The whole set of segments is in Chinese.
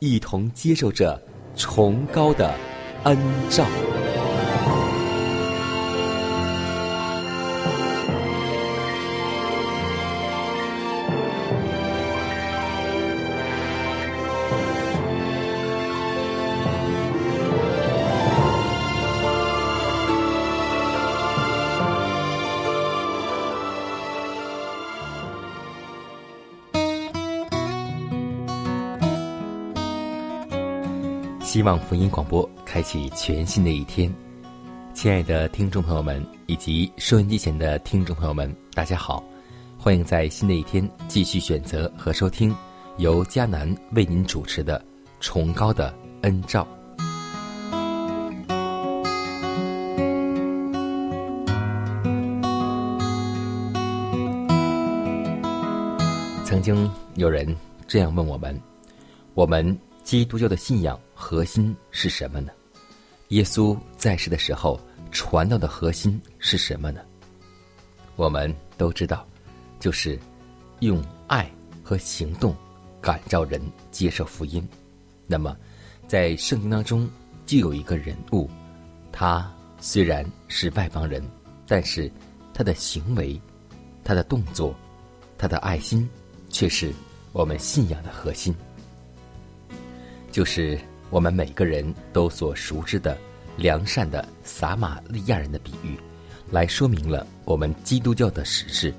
一同接受着崇高的恩照。希望福音广播开启全新的一天，亲爱的听众朋友们以及收音机前的听众朋友们，大家好，欢迎在新的一天继续选择和收听由迦南为您主持的《崇高的恩照》。曾经有人这样问我们：我们基督教的信仰核心是什么呢？耶稣在世的时候传道的核心是什么呢？我们都知道，就是用爱和行动感召人接受福音。那么，在圣经当中就有一个人物，他虽然是外邦人，但是他的行为、他的动作、他的爱心，却是我们信仰的核心。就是我们每个人都所熟知的良善的撒玛利亚人的比喻，来说明了我们基督教的实质，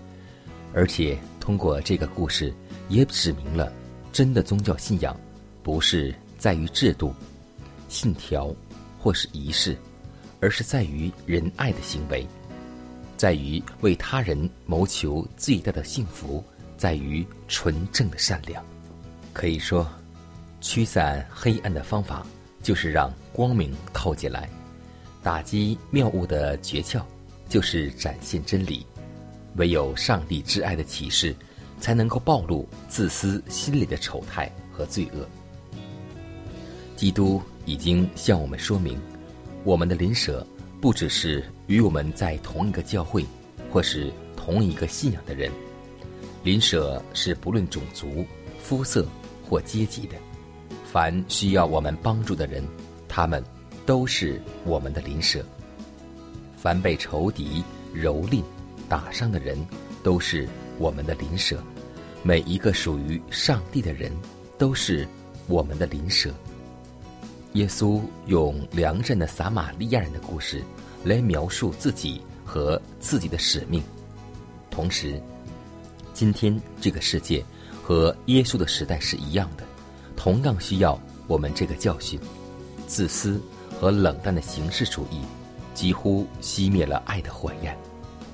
而且通过这个故事，也指明了真的宗教信仰不是在于制度、信条或是仪式，而是在于仁爱的行为，在于为他人谋求最大的幸福，在于纯正的善良。可以说。驱散黑暗的方法，就是让光明透进来；打击谬误的诀窍，就是展现真理。唯有上帝之爱的启示，才能够暴露自私心里的丑态和罪恶。基督已经向我们说明，我们的邻舍不只是与我们在同一个教会，或是同一个信仰的人，邻舍是不论种族、肤色或阶级的。凡需要我们帮助的人，他们都是我们的邻舍；凡被仇敌蹂躏、打伤的人，都是我们的邻舍。每一个属于上帝的人，都是我们的邻舍。耶稣用良善的撒玛利亚人的故事来描述自己和自己的使命。同时，今天这个世界和耶稣的时代是一样的。同样需要我们这个教训：自私和冷淡的形式主义，几乎熄灭了爱的火焰，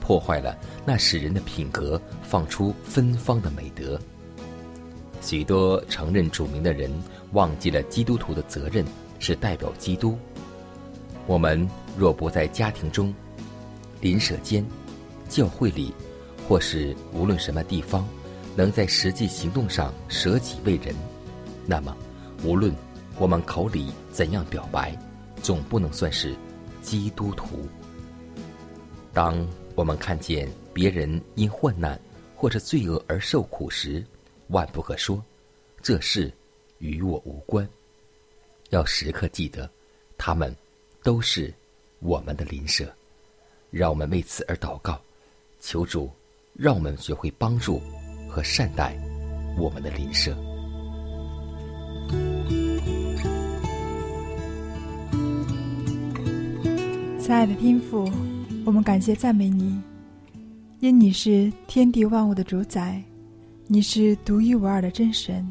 破坏了那使人的品格放出芬芳的美德。许多承认主名的人忘记了基督徒的责任是代表基督。我们若不在家庭中、邻舍间、教会里，或是无论什么地方，能在实际行动上舍己为人。那么，无论我们口里怎样表白，总不能算是基督徒。当我们看见别人因患难或者罪恶而受苦时，万不可说这事与我无关。要时刻记得，他们都是我们的邻舍。让我们为此而祷告，求主让我们学会帮助和善待我们的邻舍。亲爱的天父，我们感谢赞美你，因你是天地万物的主宰，你是独一无二的真神，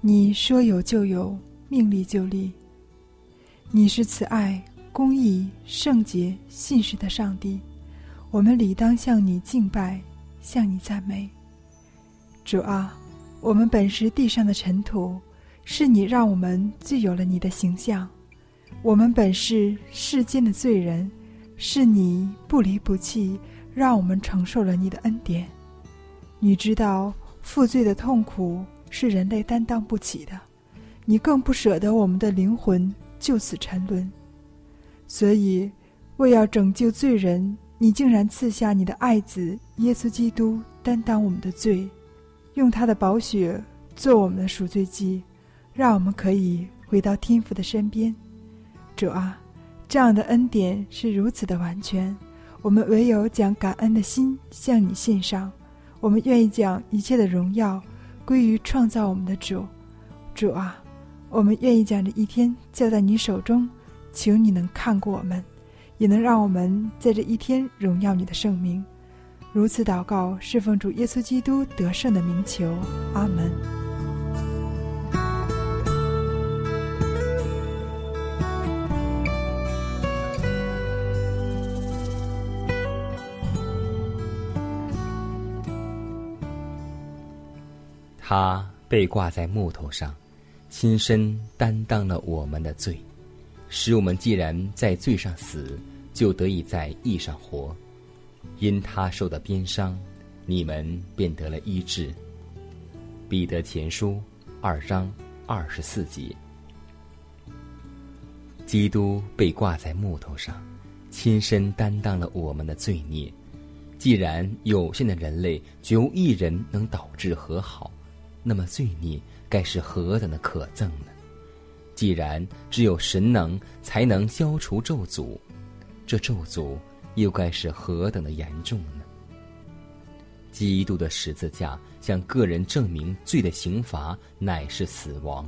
你说有就有，命立就立。你是慈爱、公义、圣洁、信实的上帝，我们理当向你敬拜，向你赞美。主啊，我们本是地上的尘土，是你让我们具有了你的形象。我们本是世间的罪人，是你不离不弃，让我们承受了你的恩典。你知道负罪的痛苦是人类担当不起的，你更不舍得我们的灵魂就此沉沦。所以，为要拯救罪人，你竟然赐下你的爱子耶稣基督担当我们的罪，用他的宝血做我们的赎罪祭，让我们可以回到天父的身边。主啊，这样的恩典是如此的完全，我们唯有将感恩的心向你献上。我们愿意将一切的荣耀归于创造我们的主。主啊，我们愿意将这一天交在你手中，求你能看顾我们，也能让我们在这一天荣耀你的圣名。如此祷告，侍奉主耶稣基督得胜的名求。阿门。他被挂在木头上，亲身担当了我们的罪，使我们既然在罪上死，就得以在义上活。因他受的鞭伤，你们便得了医治。彼得前书二章二十四节。基督被挂在木头上，亲身担当了我们的罪孽。既然有限的人类绝无一人能导致和好。那么罪孽该是何等的可憎呢？既然只有神能才能消除咒诅，这咒诅又该是何等的严重呢？基督的十字架向个人证明罪的刑罚乃是死亡，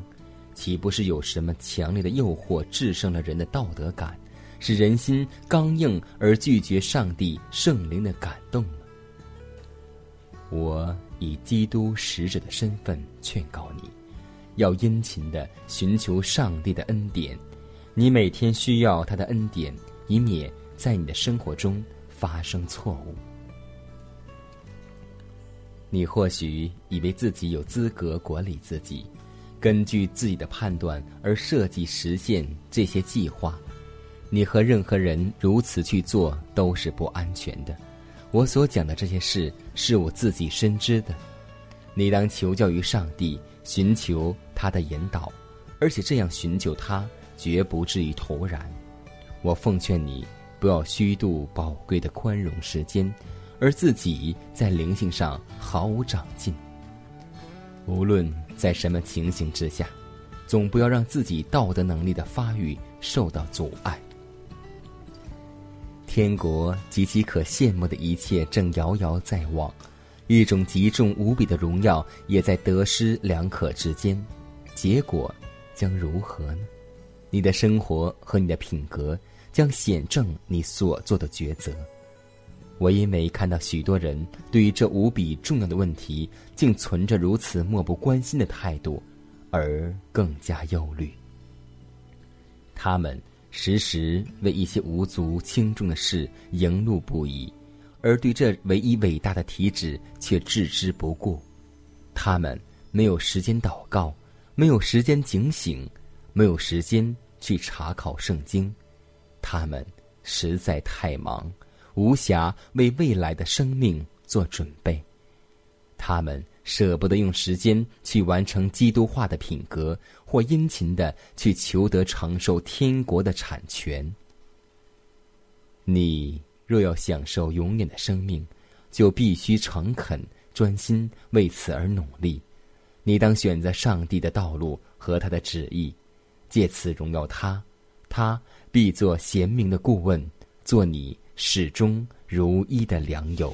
岂不是有什么强烈的诱惑制胜了人的道德感，使人心刚硬而拒绝上帝圣灵的感动吗？我。以基督使者的身份劝告你，要殷勤的寻求上帝的恩典。你每天需要他的恩典，以免在你的生活中发生错误。你或许以为自己有资格管理自己，根据自己的判断而设计实现这些计划。你和任何人如此去做都是不安全的。我所讲的这些事是我自己深知的，你当求教于上帝，寻求他的引导，而且这样寻求他，绝不至于徒然。我奉劝你，不要虚度宝贵的宽容时间，而自己在灵性上毫无长进。无论在什么情形之下，总不要让自己道德能力的发育受到阻碍。天国及其可羡慕的一切正遥遥在望，一种极重无比的荣耀也在得失两可之间，结果将如何呢？你的生活和你的品格将显证你所做的抉择。我因为看到许多人对于这无比重要的问题，竟存着如此漠不关心的态度，而更加忧虑。他们。时时为一些无足轻重的事迎怒不已，而对这唯一伟大的体旨却置之不顾。他们没有时间祷告，没有时间警醒，没有时间去查考圣经。他们实在太忙，无暇为未来的生命做准备。他们。舍不得用时间去完成基督化的品格，或殷勤的去求得长寿天国的产权。你若要享受永远的生命就必须诚恳专心为此而努力。你当选择上帝的道路和他的旨意借此荣耀他他必做贤明的顾问做你始终如一的良友。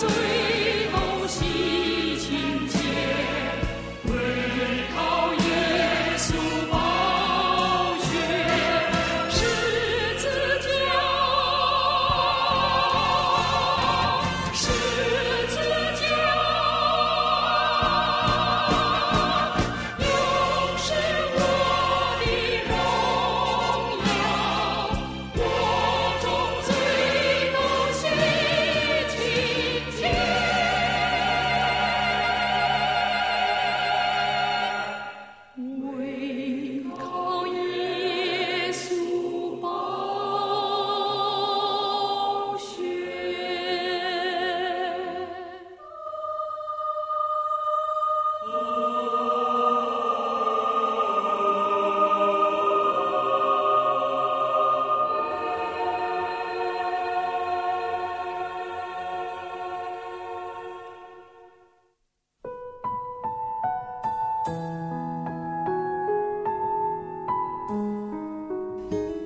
victory.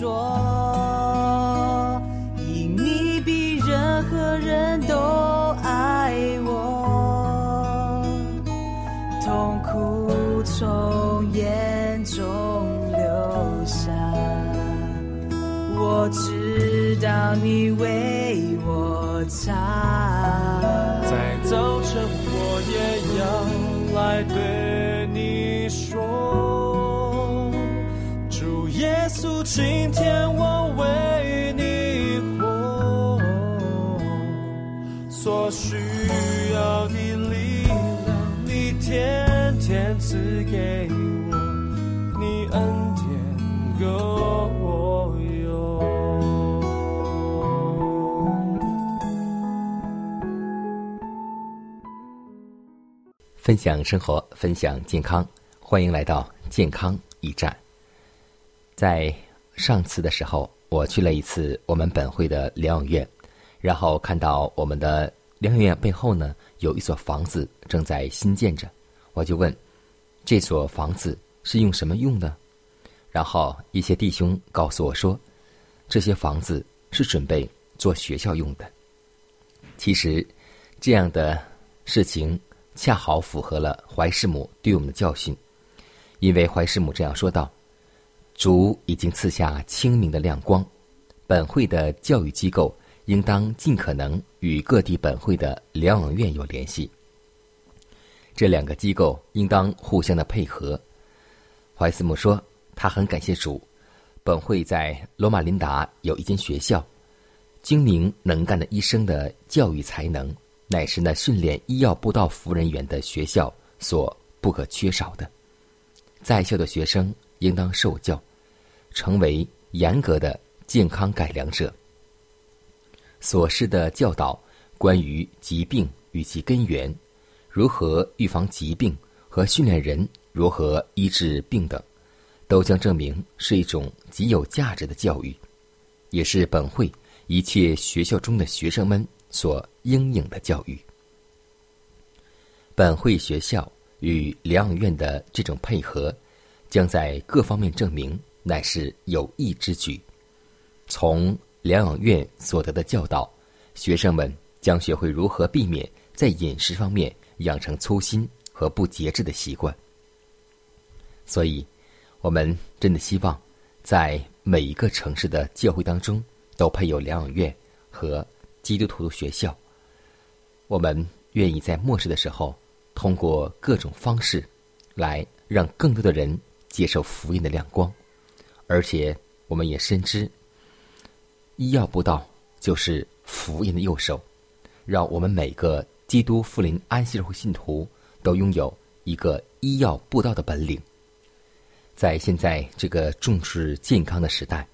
说，因你比任何人都爱我，痛苦从眼中流下，我知道你为我擦。在早晨，我也要来对你说，主耶稣，请分享生活，分享健康，欢迎来到健康驿站。在上次的时候，我去了一次我们本会的疗养院，然后看到我们的疗养院背后呢有一所房子正在新建着，我就问这所房子是用什么用的？然后一些弟兄告诉我说，这些房子是准备做学校用的。其实这样的事情。恰好符合了怀师母对我们的教训，因为怀师母这样说道：“主已经赐下清明的亮光，本会的教育机构应当尽可能与各地本会的疗养院有联系。这两个机构应当互相的配合。”怀斯母说：“他很感谢主，本会在罗马琳达有一间学校，精明能干的医生的教育才能。”乃是那训练医药布道服务人员的学校所不可缺少的。在校的学生应当受教，成为严格的健康改良者。所示的教导关于疾病与其根源，如何预防疾病和训练人如何医治病等，都将证明是一种极有价值的教育，也是本会一切学校中的学生们。所应影的教育，本会学校与疗养院的这种配合，将在各方面证明乃是有益之举。从疗养院所得的教导，学生们将学会如何避免在饮食方面养成粗心和不节制的习惯。所以，我们真的希望，在每一个城市的教会当中，都配有疗养院和。基督徒的学校，我们愿意在末世的时候，通过各种方式，来让更多的人接受福音的亮光。而且，我们也深知，医药布道就是福音的右手，让我们每个基督福临安息日会信徒都拥有一个医药布道的本领。在现在这个重视健康的时代，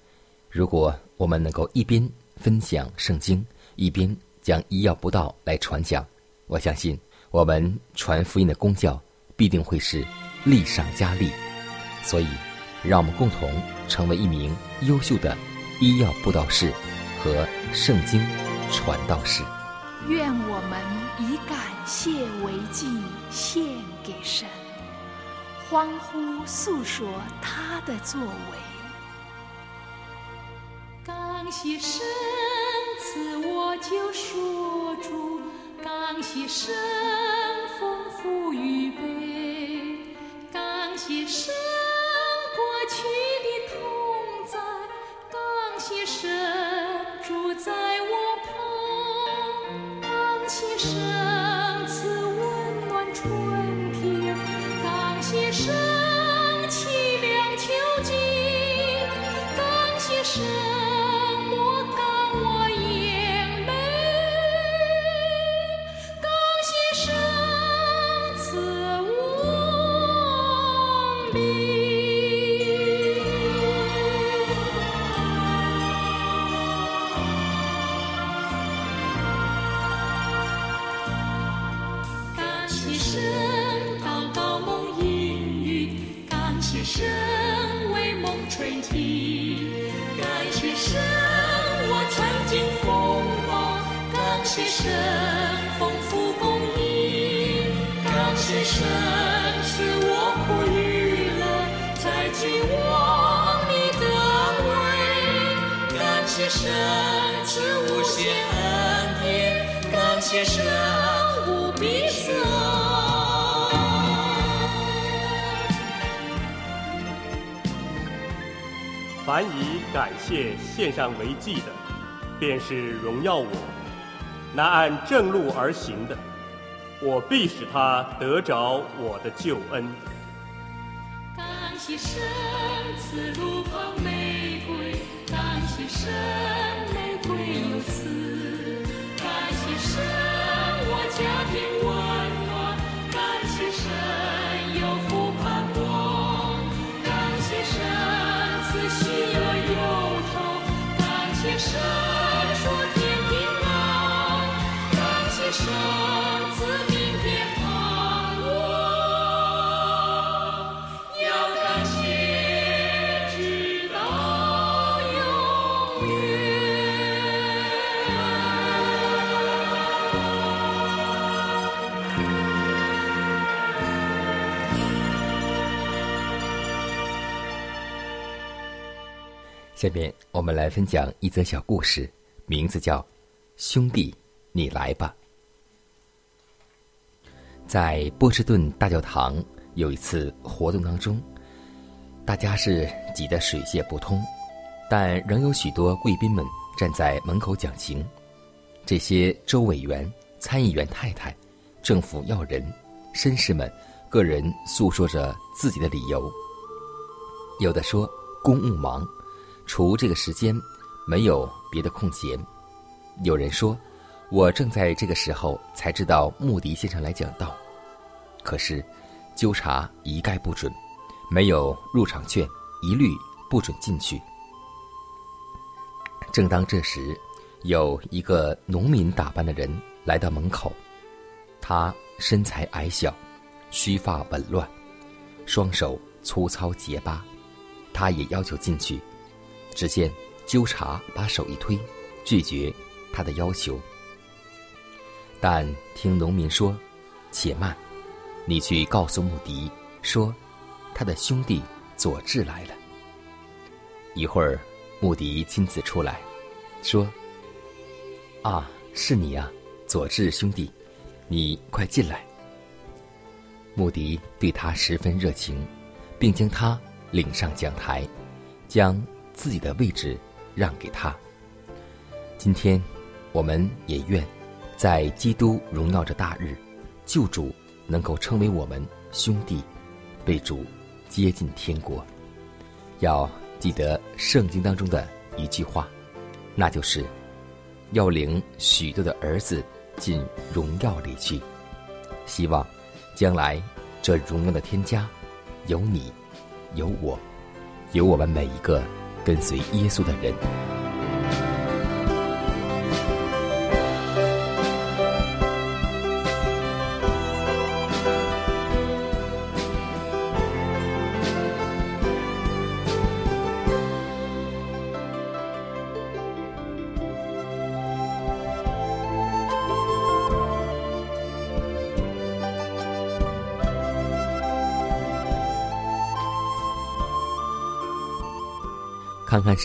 如果我们能够一边分享圣经，一边将医药布道来传讲，我相信我们传福音的功效必定会是利上加利。所以，让我们共同成为一名优秀的医药布道士和圣经传道士。愿我们以感谢为祭献给神，欢呼诉说他的作为。感谢神就说出感谢生风富与悲感谢生凡以感谢献上为祭的，便是荣耀我；那按正路而行的，我必使他得着我的救恩。感谢神赐路旁玫瑰，感谢神下面我们来分享一则小故事，名字叫《兄弟，你来吧》。在波士顿大教堂有一次活动当中，大家是挤得水泄不通，但仍有许多贵宾们站在门口讲情。这些州委员、参议员太太、政府要人、绅士们，个人诉说着自己的理由。有的说公务忙，除这个时间没有别的空闲。有人说，我正在这个时候才知道穆迪先生来讲道，可是纠察一概不准，没有入场券，一律不准进去。正当这时，有一个农民打扮的人来到门口，他身材矮小，须发紊乱，双手粗糙结巴，他也要求进去。只见纠察把手一推，拒绝他的要求。但听农民说：“且慢，你去告诉穆迪，说他的兄弟佐治来了。”一会儿，穆迪亲自出来，说：“啊，是你呀，佐治兄弟，你快进来。”穆迪对他十分热情，并将他领上讲台，将自己的位置让给他。今天，我们也愿在基督荣耀着大日，救主能够称为我们兄弟，被主接进天国。要记得圣经当中的一句话，那就是要领许多的儿子进荣耀里去。希望将来这荣耀的天家，有你，有我，有我们每一个跟随耶稣的人。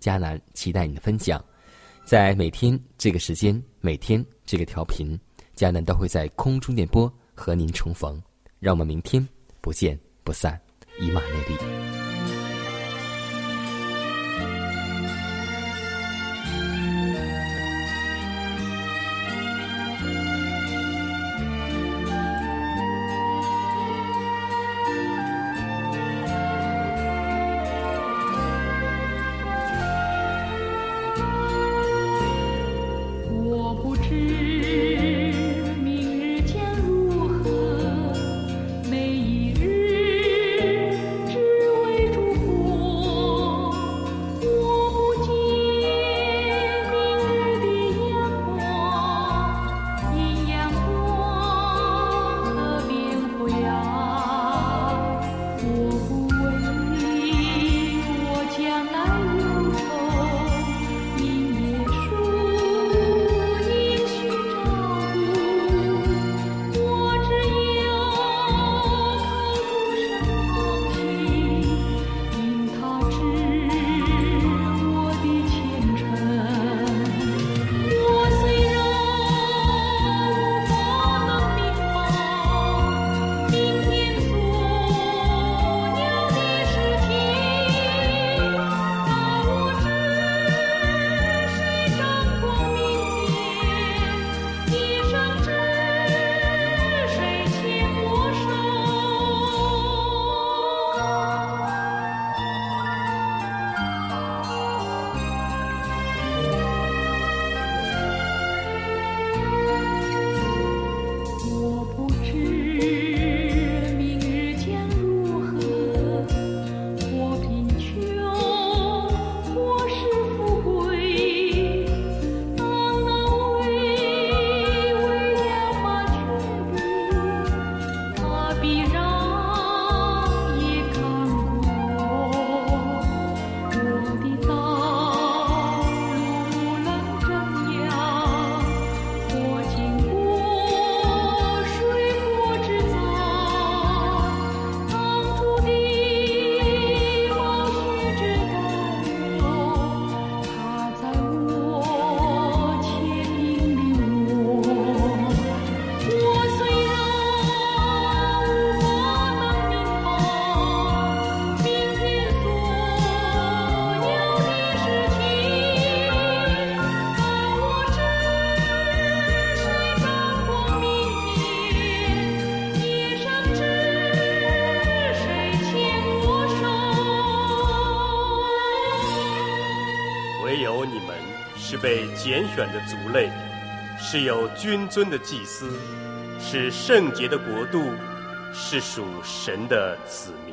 迦南期待你的分享。在每天这个时间，每天这个调频，迦南都会在空中电波和您重逢。让我们明天不见不散，以马内利。拣选的族类，是有君尊的祭司，是圣洁的国度，是属神的子民。